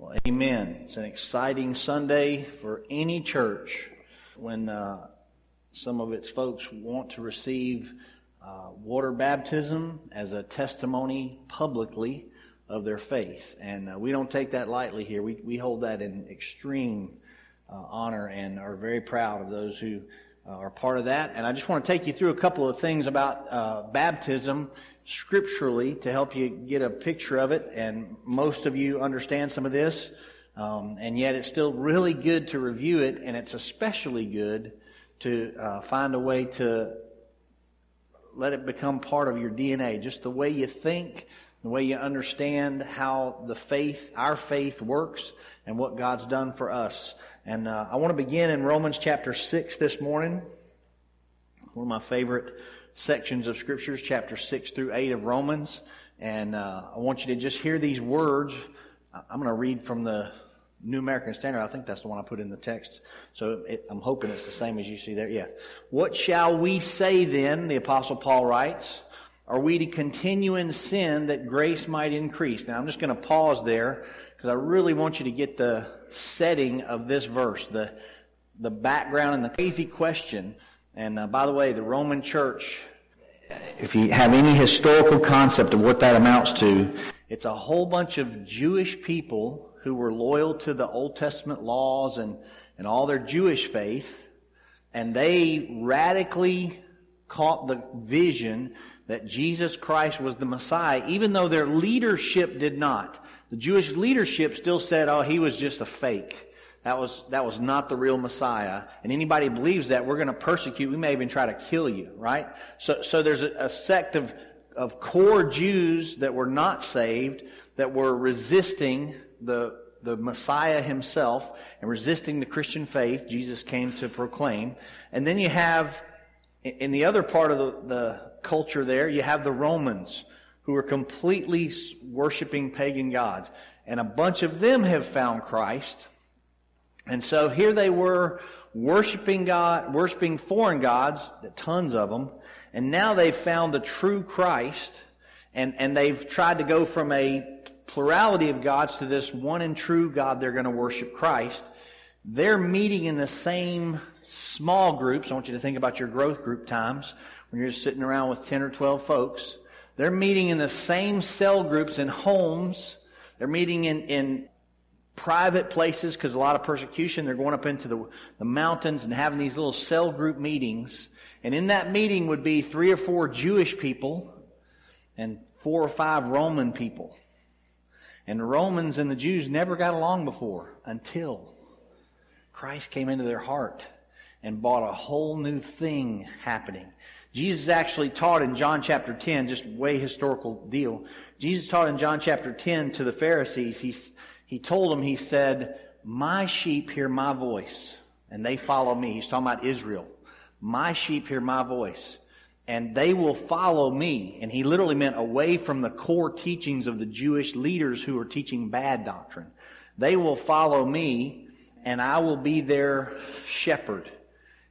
Well, amen. It's an exciting Sunday for any church when uh, some of its folks want to receive uh, water baptism as a testimony publicly of their faith. And uh, we don't take that lightly here. We, we hold that in extreme uh, honor and are very proud of those who uh, are part of that. And I just want to take you through a couple of things about uh, baptism scripturally to help you get a picture of it. And most of you understand some of this. Um, and yet it's still really good to review it, and it's especially good to uh, find a way to let it become part of your DNA. Just the way you think, the way you understand how the faith, our faith works, and what God's done for us. And uh, I want to begin in Romans chapter 6 this morning. One of my favorite sections of scriptures, chapter 6 through 8 of Romans. And uh, I want you to just hear these words. I'm going to read from the New American Standard. I think that's the one I put in the text. So it, I'm hoping it's the same as you see there. Yeah. What shall we say then? The Apostle Paul writes. Are we to continue in sin that grace might increase? Now I'm just going to pause there because I really want you to get the setting of this verse, the, the background and the crazy question and uh, by the way, the Roman church, if you have any historical concept of what that amounts to, it's a whole bunch of Jewish people who were loyal to the Old Testament laws and, and all their Jewish faith, and they radically caught the vision that Jesus Christ was the Messiah, even though their leadership did not. The Jewish leadership still said, oh, he was just a fake. That was, that was not the real Messiah. And anybody believes that, we're going to persecute. We may even try to kill you, right? So, so there's a, a sect of, of core Jews that were not saved, that were resisting the, the Messiah himself and resisting the Christian faith Jesus came to proclaim. And then you have, in the other part of the, the culture there, you have the Romans who are completely worshiping pagan gods. And a bunch of them have found Christ and so here they were worshiping God, worshiping foreign gods, tons of them, and now they've found the true Christ, and, and they've tried to go from a plurality of gods to this one and true God they're going to worship Christ. They're meeting in the same small groups. I want you to think about your growth group times when you're just sitting around with 10 or 12 folks. They're meeting in the same cell groups in homes. They're meeting in, in private places because a lot of persecution. They're going up into the, the mountains and having these little cell group meetings. And in that meeting would be three or four Jewish people and four or five Roman people. And the Romans and the Jews never got along before until Christ came into their heart and brought a whole new thing happening. Jesus actually taught in John chapter 10, just way historical deal. Jesus taught in John chapter 10 to the Pharisees, he's, he told them, he said, My sheep hear my voice, and they follow me. He's talking about Israel. My sheep hear my voice, and they will follow me. And he literally meant away from the core teachings of the Jewish leaders who are teaching bad doctrine. They will follow me, and I will be their shepherd.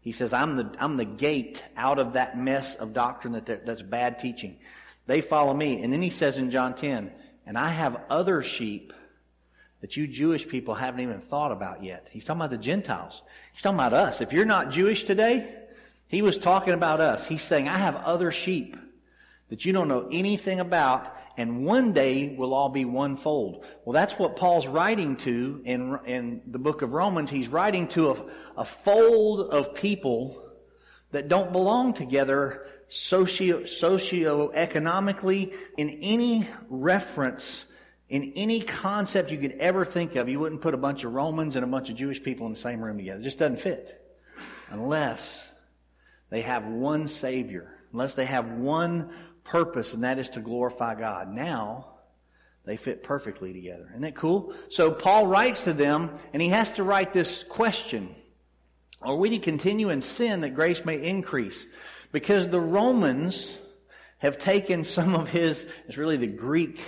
He says, I'm the, I'm the gate out of that mess of doctrine that that's bad teaching. They follow me. And then he says in John 10, and I have other sheep that you Jewish people haven't even thought about yet. He's talking about the Gentiles. He's talking about us. If you're not Jewish today, he was talking about us. He's saying, I have other sheep that you don't know anything about, and one day we'll all be one fold. Well, that's what Paul's writing to in, in the book of Romans. He's writing to a, a fold of people that don't belong together socio, socio-economically in any reference in any concept you could ever think of, you wouldn't put a bunch of Romans and a bunch of Jewish people in the same room together. It just doesn't fit. Unless they have one Savior, unless they have one purpose, and that is to glorify God. Now, they fit perfectly together. Isn't that cool? So Paul writes to them, and he has to write this question. Are we to continue in sin that grace may increase? Because the Romans have taken some of his, it's really the Greek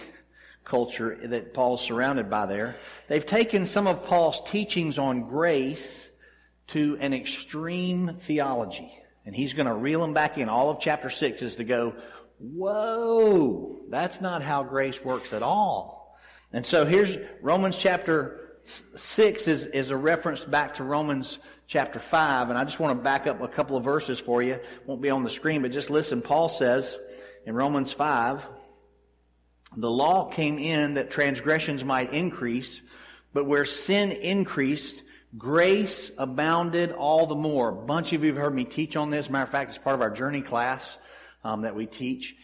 culture that Paul's surrounded by there. They've taken some of Paul's teachings on grace to an extreme theology. And he's going to reel them back in. All of chapter 6 is to go, whoa, that's not how grace works at all. And so here's Romans chapter 6 is, is a reference back to Romans chapter 5. And I just want to back up a couple of verses for you. Won't be on the screen, but just listen. Paul says in Romans 5, the law came in that transgressions might increase, but where sin increased, grace abounded all the more. A bunch of you have heard me teach on this. Matter of fact, it's part of our journey class um, that we teach.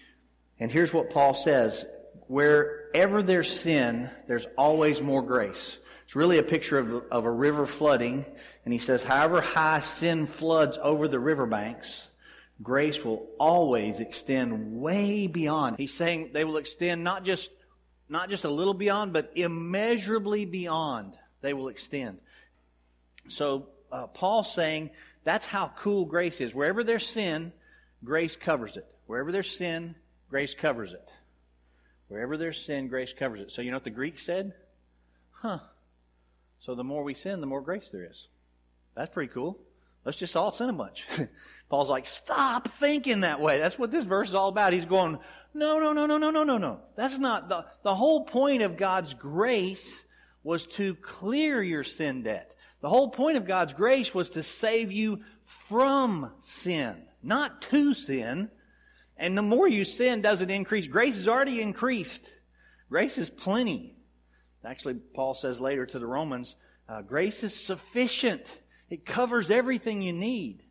And here's what Paul says wherever there's sin, there's always more grace. It's really a picture of, of a river flooding. And he says, however high sin floods over the riverbanks, grace will always extend way beyond. He's saying they will extend not just, not just a little beyond, but immeasurably beyond they will extend. So, uh, Paul's saying that's how cool grace is. Wherever there's sin, grace covers it. Wherever there's sin, grace covers it. Wherever there's sin, grace covers it. So you know what the Greek said? Huh. So the more we sin, the more grace there is. That's pretty cool. Let's just all sin a bunch. Paul's like, stop thinking that way. That's what this verse is all about. He's going, no, no, no, no, no, no, no, no. That's not the, the whole point of God's grace was to clear your sin debt. The whole point of God's grace was to save you from sin, not to sin. And the more you sin doesn't increase. Grace is already increased. Grace is plenty. Actually, Paul says later to the Romans, uh, grace is sufficient. It covers everything you need.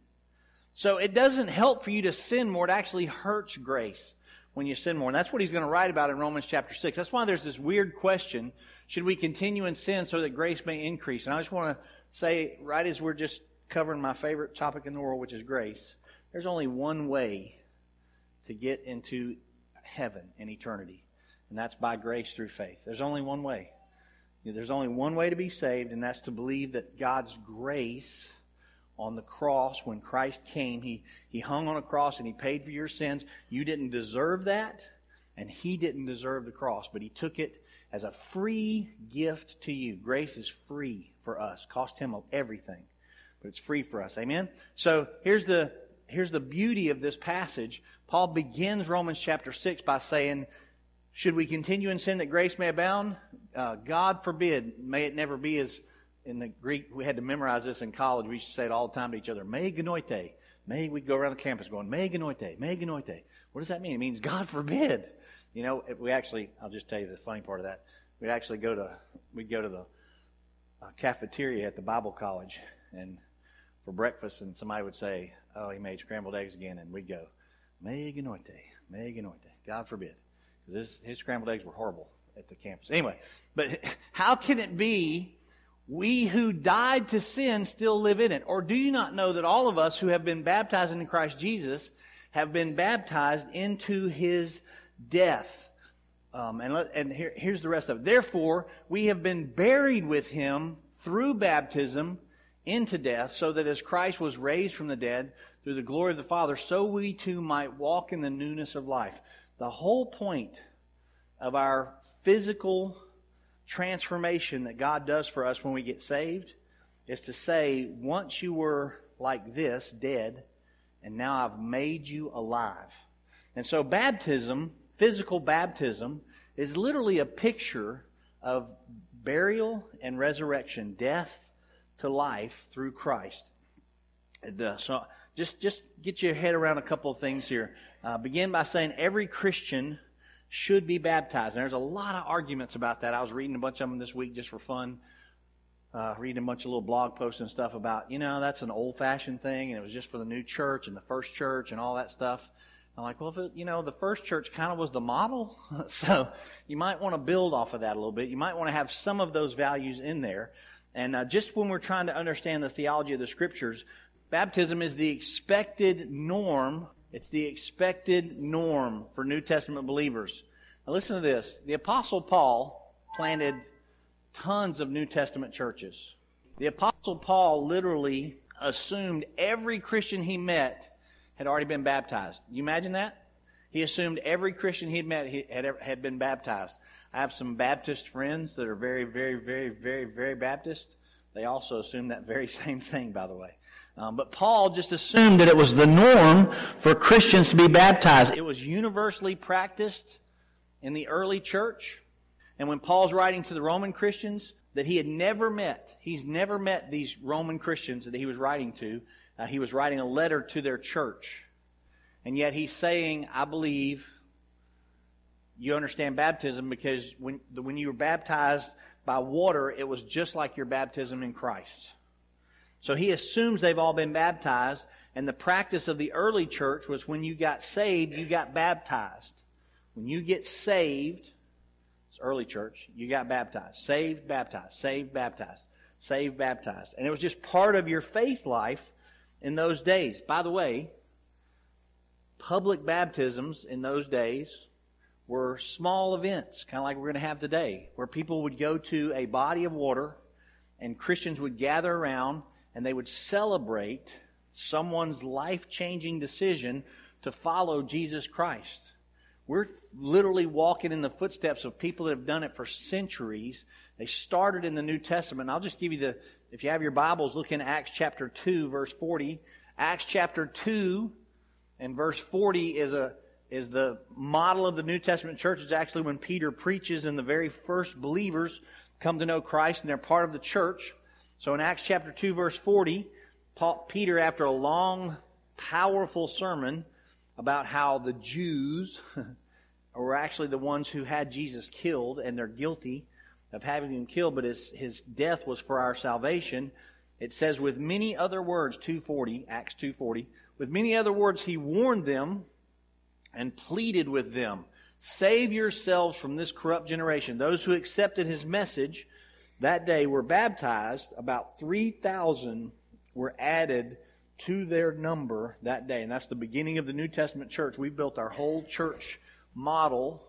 So it doesn't help for you to sin more. It actually hurts grace when you sin more. And that's what he's going to write about in Romans chapter 6. That's why there's this weird question. Should we continue in sin so that grace may increase? And I just want to say, right as we're just covering my favorite topic in the world, which is grace, there's only one way to get into heaven and eternity, and that's by grace through faith. There's only one way. There's only one way to be saved, and that's to believe that God's grace on the cross, when Christ came, he, he hung on a cross and He paid for your sins. You didn't deserve that, and He didn't deserve the cross, but He took it as a free gift to you. Grace is free for us. Cost Him everything, but it's free for us. Amen? So here's the, here's the beauty of this passage. Paul begins Romans chapter 6 by saying, Should we continue in sin that grace may abound? Uh, God forbid. May it never be as in the Greek, we had to memorize this in college. We used to say it all the time to each other. Me genoite. May we go around the campus going, Me genoite, me genoite. What does that mean? It means God forbid. You know, we actually, I'll just tell you the funny part of that. We'd actually go to, we'd go to the uh, cafeteria at the Bible college and for breakfast, and somebody would say, Oh, he made scrambled eggs again, and we'd go, Me genoite, me genoite. God forbid. Because his scrambled eggs were horrible at the campus. Anyway, but how can it be we who died to sin still live in it? Or do you not know that all of us who have been baptized in Christ Jesus have been baptized into his death? Um, and let, and here, here's the rest of it. Therefore, we have been buried with him through baptism into death, so that as Christ was raised from the dead through the glory of the Father, so we too might walk in the newness of life. The whole point of our physical transformation that God does for us when we get saved is to say, once you were like this, dead, and now I've made you alive. And so baptism, physical baptism, is literally a picture of burial and resurrection, death to life through Christ. So just, just get your head around a couple of things here. Uh, begin by saying every Christian should be baptized. And there's a lot of arguments about that. I was reading a bunch of them this week just for fun. Uh, reading a bunch of little blog posts and stuff about, you know, that's an old fashioned thing and it was just for the new church and the first church and all that stuff. I'm like, well, if it, you know, the first church kind of was the model, so you might want to build off of that a little bit. You might want to have some of those values in there. And uh, just when we're trying to understand the theology of the scriptures, baptism is the expected norm it's the expected norm for New Testament believers. Now, listen to this. The Apostle Paul planted tons of New Testament churches. The Apostle Paul literally assumed every Christian he met had already been baptized. You imagine that? He assumed every Christian he'd met had, had been baptized. I have some Baptist friends that are very, very, very, very, very Baptist. They also assume that very same thing, by the way. Um, but Paul just assumed that it was the norm for Christians to be baptized. It was universally practiced in the early church. And when Paul's writing to the Roman Christians that he had never met, he's never met these Roman Christians that he was writing to. Uh, he was writing a letter to their church. And yet he's saying, I believe you understand baptism because when, when you were baptized by water, it was just like your baptism in Christ. So he assumes they've all been baptized, and the practice of the early church was when you got saved, you got baptized. When you get saved, it's early church, you got baptized. Saved, baptized. Saved, baptized. Saved, baptized. And it was just part of your faith life in those days. By the way, public baptisms in those days were small events, kind of like we're going to have today, where people would go to a body of water and Christians would gather around and they would celebrate someone's life changing decision to follow Jesus Christ. We're literally walking in the footsteps of people that have done it for centuries. They started in the New Testament. I'll just give you the, if you have your Bibles, look in Acts chapter 2, verse 40. Acts chapter 2 and verse 40 is a, is the model of the New Testament church. It's actually when Peter preaches and the very first believers come to know Christ and they're part of the church. So in Acts chapter 2, verse 40, Paul, Peter, after a long, powerful sermon about how the Jews were actually the ones who had Jesus killed and they're guilty of having him killed, but his, his death was for our salvation. It says, with many other words, 240, Acts 240, with many other words, he warned them and pleaded with them, Save yourselves from this corrupt generation. Those who accepted his message that day were baptized. About 3,000 were added to their number that day. And that's the beginning of the New Testament church. We built our whole church model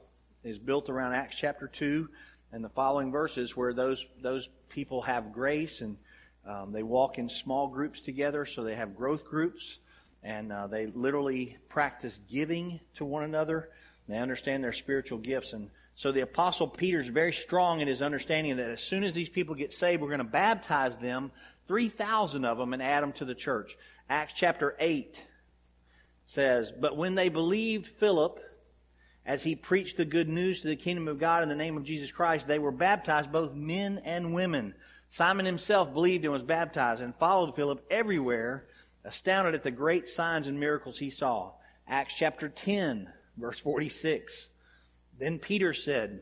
is built around Acts chapter 2 and the following verses where those, those people have grace and um, they walk in small groups together, so they have growth groups and uh, they literally practice giving to one another. They understand their spiritual gifts. And so the Apostle Peter is very strong in his understanding that as soon as these people get saved, we're going to baptize them, 3,000 of them, and add them to the church. Acts chapter 8 says, But when they believed Philip, as he preached the good news to the kingdom of God in the name of Jesus Christ, they were baptized, both men and women. Simon himself believed and was baptized and followed Philip everywhere astounded at the great signs and miracles he saw. Acts chapter 10, verse 46. Then Peter said,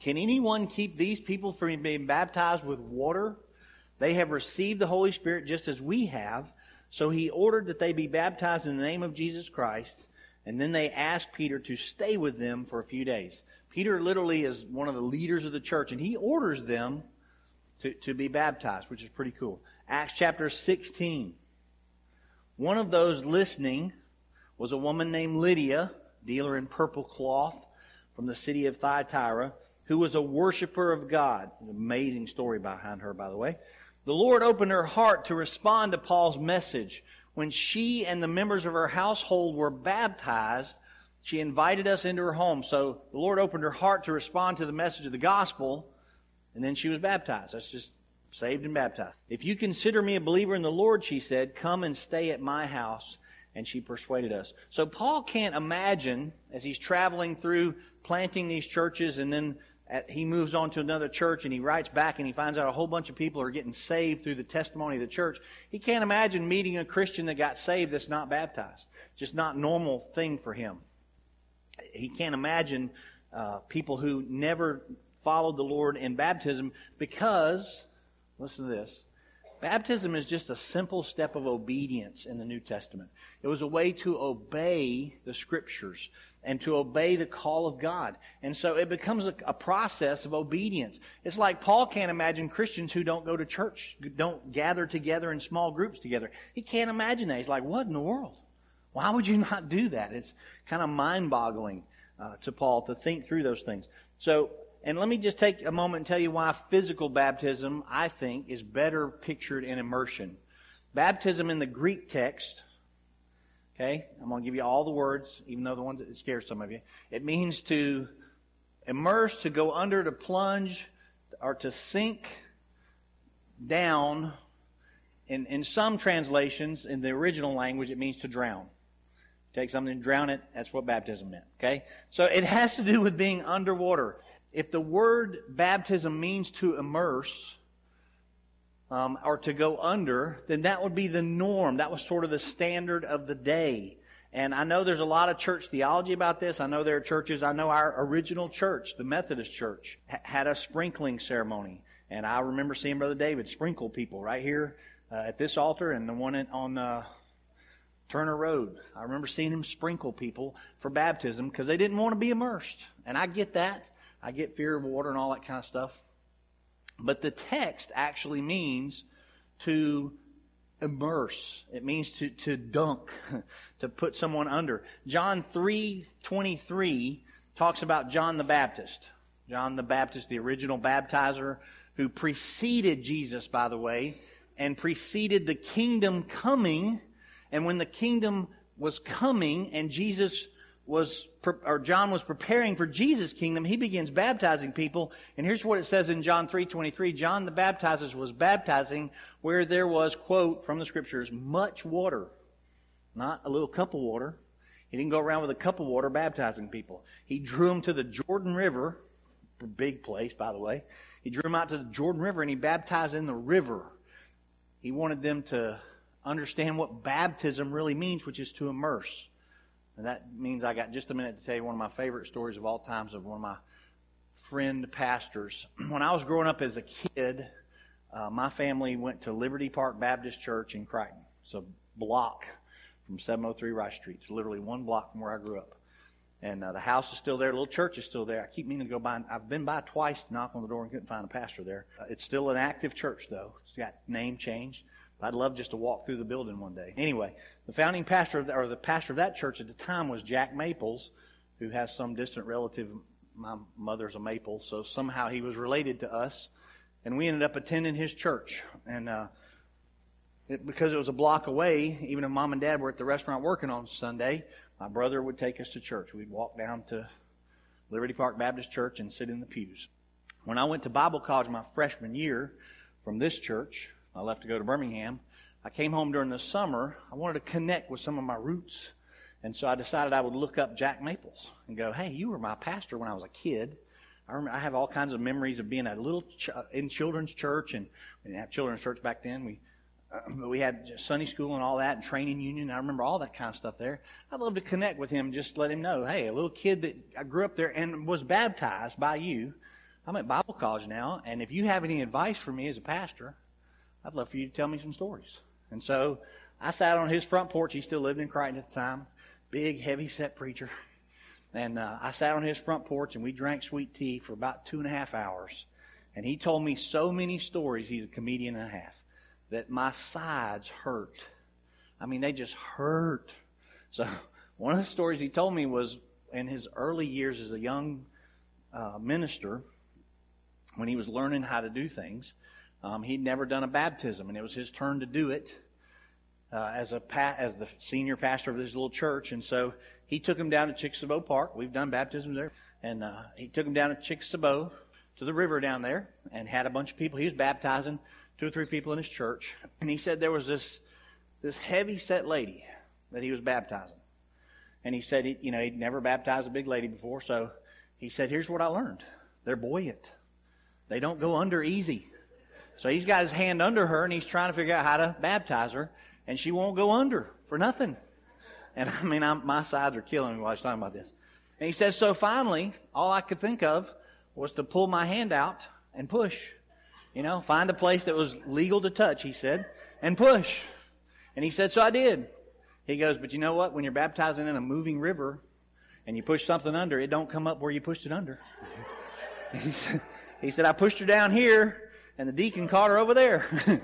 Can anyone keep these people from being baptized with water? They have received the Holy Spirit just as we have. So he ordered that they be baptized in the name of Jesus Christ. And then they asked Peter to stay with them for a few days. Peter literally is one of the leaders of the church, and he orders them to, to be baptized, which is pretty cool. Acts chapter 16. One of those listening was a woman named Lydia, dealer in purple cloth from the city of Thyatira, who was a worshiper of God. An amazing story behind her, by the way. The Lord opened her heart to respond to Paul's message. When she and the members of her household were baptized, she invited us into her home. So the Lord opened her heart to respond to the message of the gospel, and then she was baptized. That's just saved and baptized. If you consider me a believer in the Lord, she said, come and stay at my house. And she persuaded us. So Paul can't imagine, as he's traveling through planting these churches, and then at, he moves on to another church and he writes back and he finds out a whole bunch of people are getting saved through the testimony of the church. He can't imagine meeting a Christian that got saved that's not baptized. Just not normal thing for him. He can't imagine uh, people who never followed the Lord in baptism because Listen to this. Baptism is just a simple step of obedience in the New Testament. It was a way to obey the scriptures and to obey the call of God. And so it becomes a, a, process of obedience. It's like Paul can't imagine Christians who don't go to church, don't gather together in small groups together. He can't imagine that. He's like, what in the world? Why would you not do that? It's kind of mind boggling uh, to Paul to think through those things. So and let me just take a moment and tell you why physical baptism, I think, is better pictured in immersion. Baptism in the Greek text, okay, I'm going to give you all the words, even though the ones that scare some of you. It means to immerse, to go under, to plunge, or to sink down. In, in some translations, in the original language, it means to drown. Take something and drown it, that's what baptism meant, okay? So it has to do with being underwater. if the word baptism means to immerse um, or to go under, then that would be the norm. That was sort of the standard of the day. And I know there's a lot of church theology about this. I know there are churches. I know our original church, the Methodist Church, ha- had a sprinkling ceremony. And I remember seeing Brother David sprinkle people right here uh, at this altar and the one on uh, Turner Road. I remember seeing him sprinkle people for baptism because they didn't want to be immersed. And I get that. I get fear of water and all that kind of stuff. But the text actually means to immerse. It means to, to dunk, to put someone under. John 3:23 talks about John the Baptist. John the Baptist, the original baptizer who preceded Jesus, by the way, and preceded the kingdom coming. And when the kingdom was coming and Jesus was, or John was preparing for Jesus' kingdom, he begins baptizing people. And here's what it says in John 3.23. John the Baptizer was baptizing where there was, quote, from the scriptures, much water. Not a little cup of water. He didn't go around with a cup of water baptizing people. He drew them to the Jordan River, big place, by the way. He drew them out to the Jordan River and he baptized in the river. He wanted them to understand what baptism really means, which is to immerse. And that means I got just a minute to tell you one of my favorite stories of all times of one of my friend pastors. When I was growing up as a kid, uh, my family went to Liberty Park Baptist Church in Crichton. It's a block from 703 Rice Street. It's literally one block from where I grew up. And uh, the house is still there. The little church is still there. I keep meaning to go by. I've been by twice to knock on the door and couldn't find a pastor there. Uh, it's still an active church, though. It's got name changed. I'd love just to walk through the building one day. Anyway, the founding pastor of the, or the pastor of that church at the time was Jack Maples, who has some distant relative. My mother's a Maple, so somehow he was related to us, and we ended up attending his church. And uh, it, because it was a block away, even if mom and dad were at the restaurant working on Sunday, my brother would take us to church. We'd walk down to Liberty Park Baptist Church and sit in the pews. When I went to Bible college my freshman year from this church, I left to go to Birmingham. I came home during the summer. I wanted to connect with some of my roots. And so I decided I would look up Jack Maples and go, hey, you were my pastor when I was a kid. I remember I have all kinds of memories of being a little ch- in children's church, and we didn't have children's church back then. We uh, we had Sunday school and all that, and training union. I remember all that kind of stuff there. I'd love to connect with him, just let him know, hey, a little kid that I grew up there and was baptized by you. I'm at Bible college now, and if you have any advice for me as a pastor, I'd love for you to tell me some stories. And so I sat on his front porch. He still lived in Crichton at the time. Big, heavy set preacher. And uh, I sat on his front porch and we drank sweet tea for about two and a half hours. And he told me so many stories, he's a comedian and a half, that my sides hurt. I mean, they just hurt. So one of the stories he told me was in his early years as a young uh, minister, when he was learning how to do things, um, he'd never done a baptism, and it was his turn to do it uh, as a pa- as the senior pastor of this little church. And so he took him down to Chickasabo Park. We've done baptisms there, and uh, he took him down to Chickasabo to the river down there, and had a bunch of people. He was baptizing two or three people in his church, and he said there was this this heavy set lady that he was baptizing, and he said he, you know he'd never baptized a big lady before, so he said, "Here's what I learned: they're buoyant. They don't go under easy." So he's got his hand under her and he's trying to figure out how to baptize her, and she won't go under for nothing. And I mean, I'm, my sides are killing me while he's talking about this. And he says, so finally, all I could think of was to pull my hand out and push. You know, find a place that was legal to touch, he said, and push. And he said, so I did. He goes, but you know what? When you're baptizing in a moving river and you push something under, it don't come up where you pushed it under. he, said, he said, I pushed her down here and the deacon caught her over there.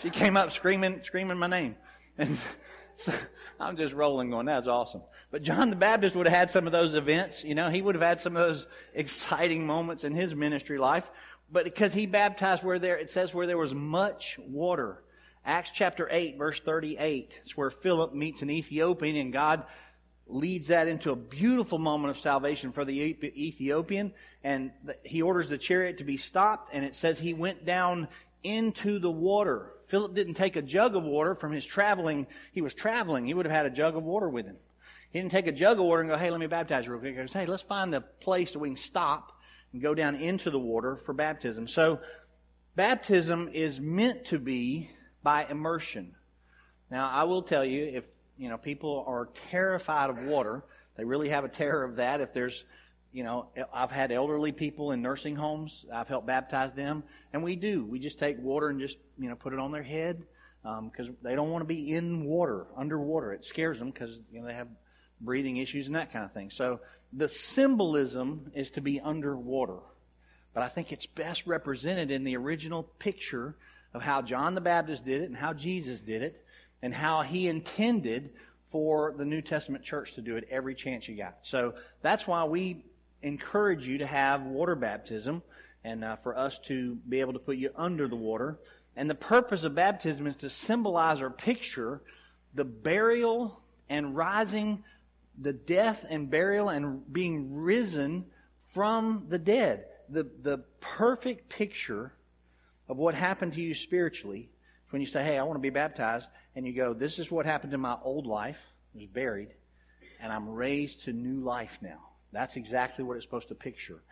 she came up screaming, screaming my name. And so I'm just rolling going, that's awesome. But John the Baptist would have had some of those events, you know, he would have had some of those exciting moments in his ministry life. But because he baptized where there, it says where there was much water. Acts chapter 8 verse 38. It's where Philip meets an Ethiopian and God leads that into a beautiful moment of salvation for the Ethiopian. And he orders the chariot to be stopped, and it says he went down into the water. Philip didn't take a jug of water from his traveling. He was traveling. He would have had a jug of water with him. He didn't take a jug of water and go, hey, let me baptize you real quick. He goes, hey, let's find the place that we can stop and go down into the water for baptism. So, baptism is meant to be by immersion. Now, I will tell you, if you know people are terrified of water, they really have a terror of that. If there's, you know, I've had elderly people in nursing homes. I've helped baptize them, and we do. We just take water and just you know put it on their head because um, they don't want to be in water, underwater. It scares them because you know they have breathing issues and that kind of thing. So the symbolism is to be underwater. But I think it's best represented in the original picture of how John the Baptist did it and how Jesus did it and how he intended for the New Testament church to do it every chance you got. So that's why we encourage you to have water baptism and uh, for us to be able to put you under the water. And the purpose of baptism is to symbolize or picture the burial and rising the death and burial and being risen from the dead. The, the perfect picture of what happened to you spiritually when you say, Hey, I want to be baptized, and you go, This is what happened to my old life, it was buried, and I'm raised to new life now. That's exactly what it's supposed to picture.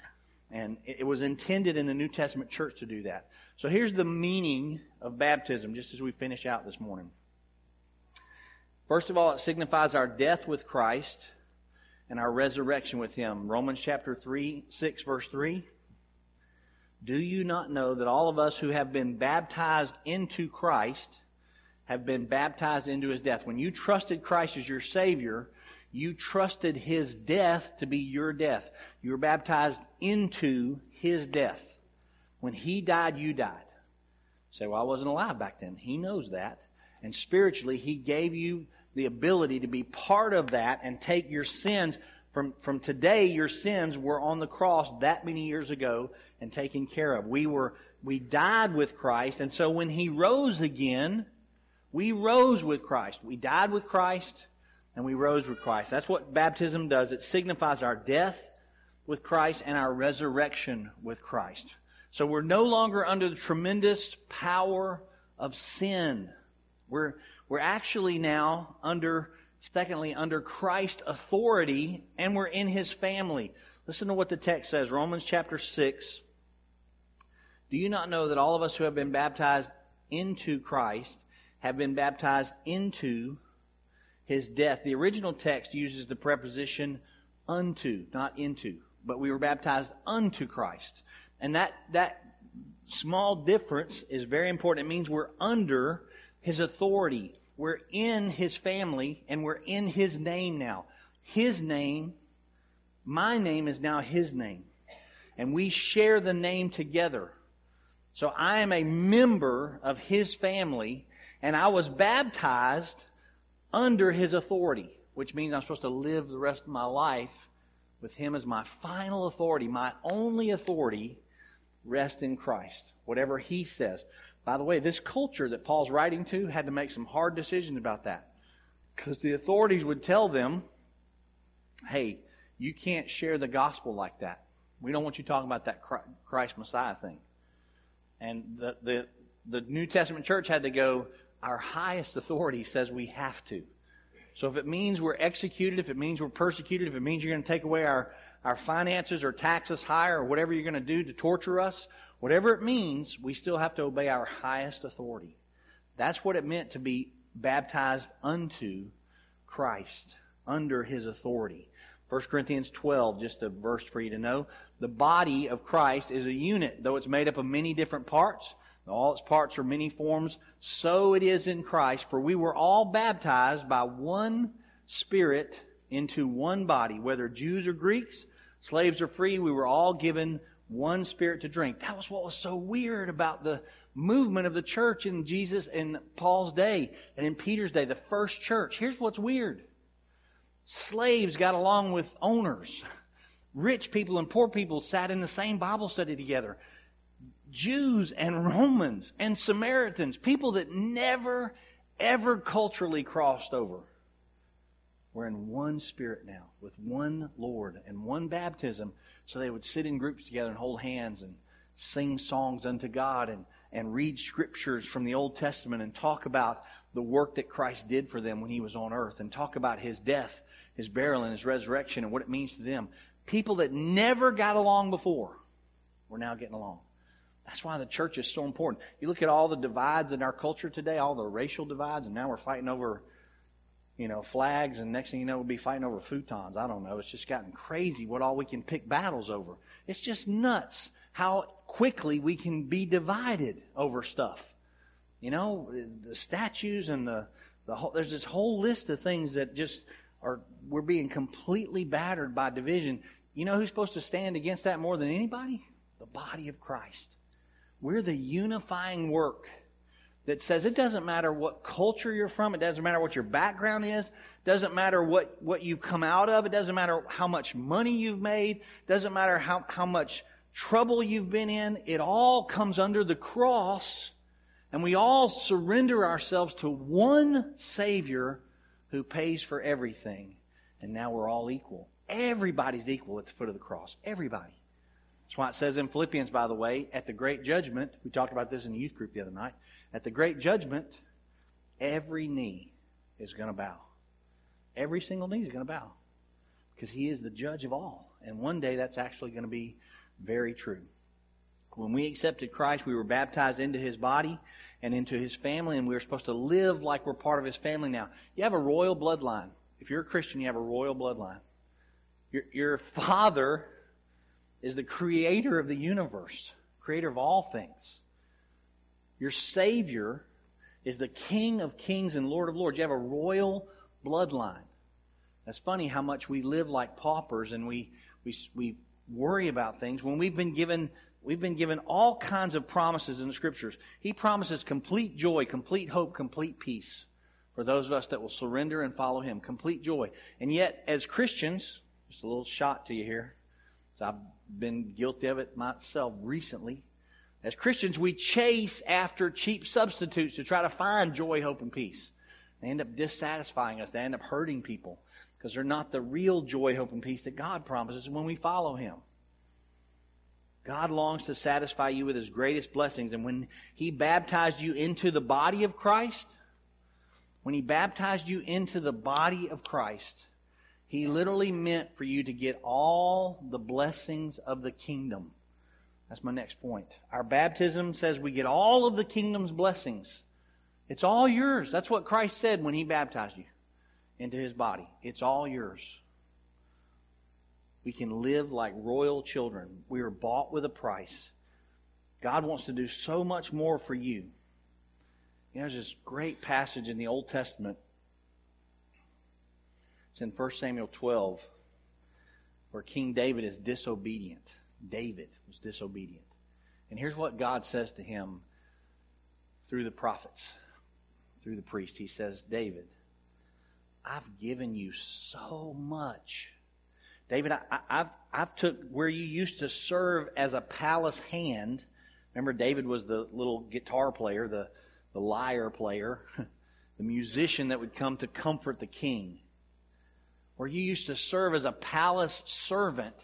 And it was intended in the New Testament church to do that. So here's the meaning of baptism, just as we finish out this morning. First of all, it signifies our death with Christ and our resurrection with Him. Romans chapter 3, 6, verse 3. Do you not know that all of us who have been baptized into Christ have been baptized into His death? When you trusted Christ as your Savior, you trusted His death to be your death. You were baptized into His death. When He died, you died. You say, well, I wasn't alive back then. He knows that. And spiritually, He gave you the ability to be part of that and take your sins from, from today, your sins were on the cross that many years ago and taken care of. We were, we died with Christ, and so when He rose again, we rose with Christ. We died with Christ, and we rose with Christ. That's what baptism does. It signifies our death with Christ and our resurrection with Christ. So we're no longer under the tremendous power of sin. We're, we're actually now under, secondly, under Christ's authority, and we're in his family. Listen to what the text says Romans chapter 6. Do you not know that all of us who have been baptized into Christ have been baptized into his death? The original text uses the preposition unto, not into, but we were baptized unto Christ. And that, that small difference is very important. It means we're under his authority. We're in his family and we're in his name now. His name, my name is now his name. And we share the name together. So I am a member of his family and I was baptized under his authority, which means I'm supposed to live the rest of my life with him as my final authority, my only authority rest in Christ. Whatever he says. By the way, this culture that Paul's writing to had to make some hard decisions about that. Because the authorities would tell them, hey, you can't share the gospel like that. We don't want you talking about that Christ Messiah thing. And the, the, the New Testament church had to go, our highest authority says we have to. So if it means we're executed, if it means we're persecuted, if it means you're going to take away our, our finances or tax us higher or whatever you're going to do to torture us, Whatever it means, we still have to obey our highest authority. That's what it meant to be baptized unto Christ, under his authority. 1 Corinthians 12, just a verse for you to know. The body of Christ is a unit, though it's made up of many different parts. All its parts are many forms. So it is in Christ. For we were all baptized by one Spirit into one body, whether Jews or Greeks, slaves or free, we were all given one spirit to drink. That was what was so weird about the movement of the church in Jesus in Paul's day and in Peter's day, the first church. Here's what's weird. Slaves got along with owners. Rich people and poor people sat in the same Bible study together. Jews and Romans and Samaritans, people that never, ever culturally crossed over. We're in one spirit now, with one Lord and one baptism so they would sit in groups together and hold hands and sing songs unto God and, and read scriptures from the Old Testament and talk about the work that Christ did for them when he was on earth and talk about his death, his burial, and his resurrection and what it means to them. People that never got along before We're now getting along. That's why the church is so important. You look at all the divides in our culture today, all the racial divides, and now we're fighting over, you know, flags, and next thing you know, we'll be fighting over futons. I don't know. It's just gotten crazy what all we can pick battles over. It's just nuts how quickly we can be divided over stuff. You know, the statues and the, the whole, there's this whole list of things that just are, we're being completely battered by division. You know who's supposed to stand against that more than anybody? The body of Christ. We're the unifying work that says it doesn't matter what culture you're from, it doesn't matter what your background is, doesn't matter what, what you've come out of, it doesn't matter how much money you've made, doesn't matter how, how much trouble you've been in, it all comes under the cross, and we all surrender ourselves to one Savior who pays for everything. And now we're all equal. Everybody's equal at the foot of the cross. Everybody. That's why it says in Philippians, by the way, at the great judgment, we talked about this in the youth group the other night, at the great judgment, every knee is going to bow. Every single knee is going to bow. Because he is the judge of all. And one day that's actually going to be very true. When we accepted Christ, we were baptized into his body and into his family, and we were supposed to live like we're part of his family now. You have a royal bloodline. If you're a Christian, you have a royal bloodline. Your, your father is the creator of the universe, creator of all things. Your Savior is the King of kings and Lord of lords. You have a royal bloodline. That's funny how much we live like paupers and we, we, we worry about things when we've been given we've been given all kinds of promises in the scriptures. He promises complete joy, complete hope, complete peace for those of us that will surrender and follow him. Complete joy. And yet, as Christians, just a little shot to you here. So I've been guilty of it myself recently. As Christians, we chase after cheap substitutes to try to find joy, hope, and peace. They end up dissatisfying us. They end up hurting people because they're not the real joy, hope, and peace that God promises when we follow Him. God longs to satisfy you with His greatest blessings. And when He baptized you into the body of Christ, when He baptized you into the body of Christ, He literally meant for you to get all the blessings of the kingdom. That's my next point. Our baptism says we get all of the kingdom's blessings. It's all yours. That's what Christ said when He baptized you into his body. It's all yours. We can live like royal children. We are bought with a price. God wants to do so much more for you. You know, there's this great passage in the Old Testament. It's in 1 Samuel 12 where King David is disobedient. David was disobedient. And here's what God says to him through the prophets, through the priest. He says, David, I've given you so much. David, I, have I've took where you used to serve as a palace hand. Remember, David was the little guitar player, the, the lyre player, the musician that would come to comfort the king. Where you used to serve as a palace servant,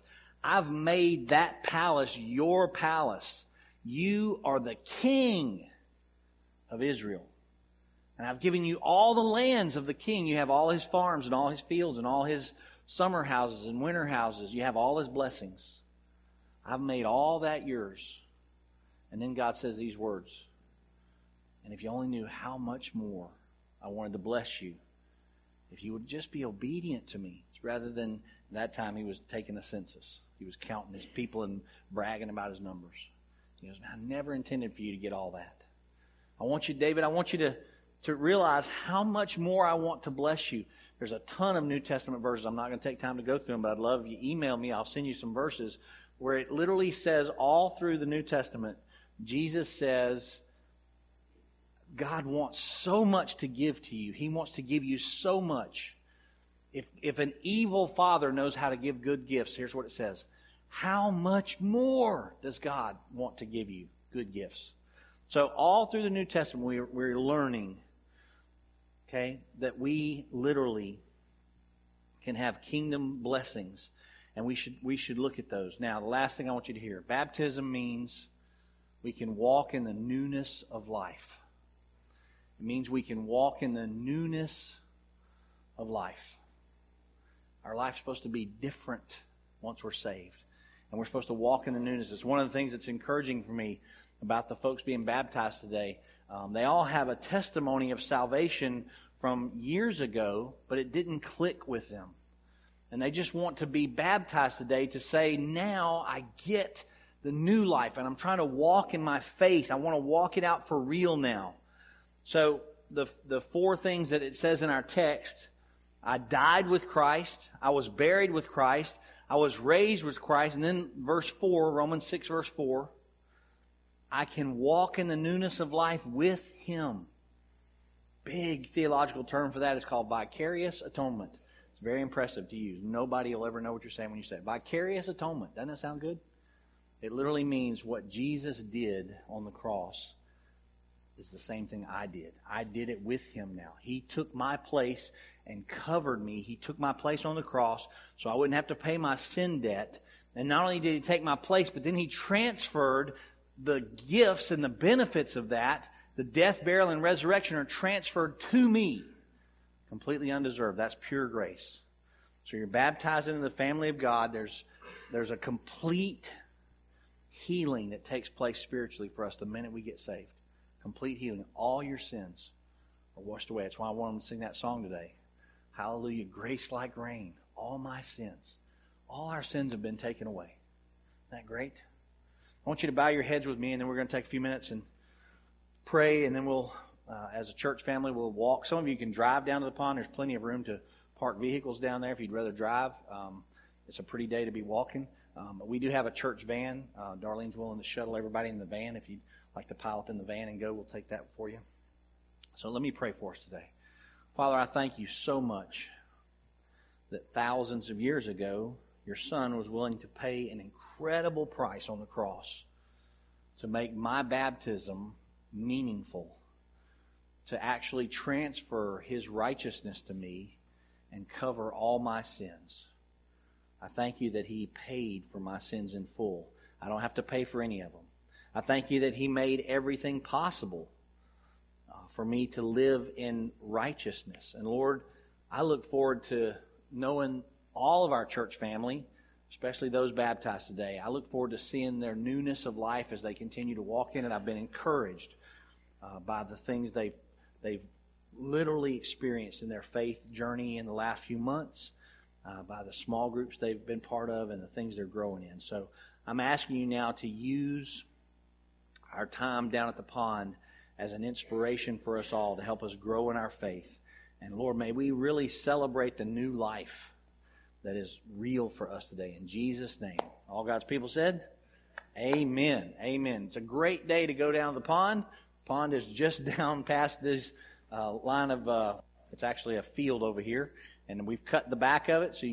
I've made that palace your palace. You are the king of Israel. And I've given you all the lands of the king. You have all his farms and all his fields and all his summer houses and winter houses. You have all his blessings. I've made all that yours. And then God says these words. And if you only knew how much more I wanted to bless you, if you would just be obedient to me, rather than that time he was taking a census. He was counting his people and bragging about his numbers. He goes, I never intended for you to get all that. I want you, David, I want you to to realize how much more I want to bless you. There's a ton of New Testament verses. I'm not going to take time to go through them, but I'd love you email me. I'll send you some verses where it literally says all through the New Testament, Jesus says, God wants so much to give to you. He wants to give you so much. If, if an evil father knows how to give good gifts, here's what it says. How much more does God want to give you good gifts? So all through the New Testament, we're, we're learning okay, that we literally can have kingdom blessings. And we should, we should look at those. Now, the last thing I want you to hear baptism means we can walk in the newness of life. It means we can walk in the newness of life. Our life's supposed to be different once we're saved. and we're supposed to walk in the newness. It's one of the things that's encouraging for me about the folks being baptized today. Um, they all have a testimony of salvation from years ago, but it didn't click with them. And they just want to be baptized today to say, now I get the new life, and I'm trying to walk in my faith. I want to walk it out for real now. So, the, the four things that it says in our text I died with Christ, I was buried with Christ, I was raised with Christ, and then verse 4, Romans 6, verse 4, I can walk in the newness of life with Him. Big theological term for that is called vicarious atonement. It's very impressive to use. Nobody will ever know what you're saying when you say it. Vicarious atonement. Doesn't that sound good? It literally means what Jesus did on the cross is the same thing I did. I did it with him now. He took my place and covered me. He took my place on the cross so I wouldn't have to pay my sin debt. And not only did he take my place, but then he transferred the gifts and the benefits of that. The death, burial, and resurrection are transferred to me. Completely undeserved. That's pure grace. So you're baptized into the family of God. There's, there's a complete healing that takes place spiritually for us the minute we get saved. Complete healing. All your sins are washed away. That's why I want them to sing that song today. Hallelujah. Grace like rain. All my sins. All our sins have been taken away. Isn't that great? I want you to bow your heads with me, and then we're going to take a few minutes and pray, and then we'll, uh, as a church family, we'll walk. Some of you can drive down to the pond. There's plenty of room to park vehicles down there if you'd rather drive. Um, it's a pretty day to be walking. Um, we do have a church van. Uh, Darlene's willing to shuttle everybody in the van. If you'd like to pile up in the van and go, we'll take that for you. So let me pray for us today. Father, I thank you so much that thousands of years ago, your son was willing to pay an incredible price on the cross to make my baptism meaningful, to actually transfer his righteousness to me and cover all my sins. I thank you that He paid for my sins in full. I don't have to pay for any of them. I thank you that He made everything possible uh, for me to live in righteousness. And Lord, I look forward to knowing all of our church family, especially those baptized today. I look forward to seeing their newness of life as they continue to walk in it. I've been encouraged uh, by the things they've, they've literally experienced in their faith journey in the last few months uh, by the small groups they've been part of and the things they're growing in. So I'm asking you now to use our time down at the pond as an inspiration for us all to help us grow in our faith. And Lord, may we really celebrate the new life that is real for us today. In Jesus' name. All God's people said, Amen. Amen. It's a great day to go down to the pond. Pond is just down past this uh, line of, uh, it's actually a field over here and we've cut the back of it so you can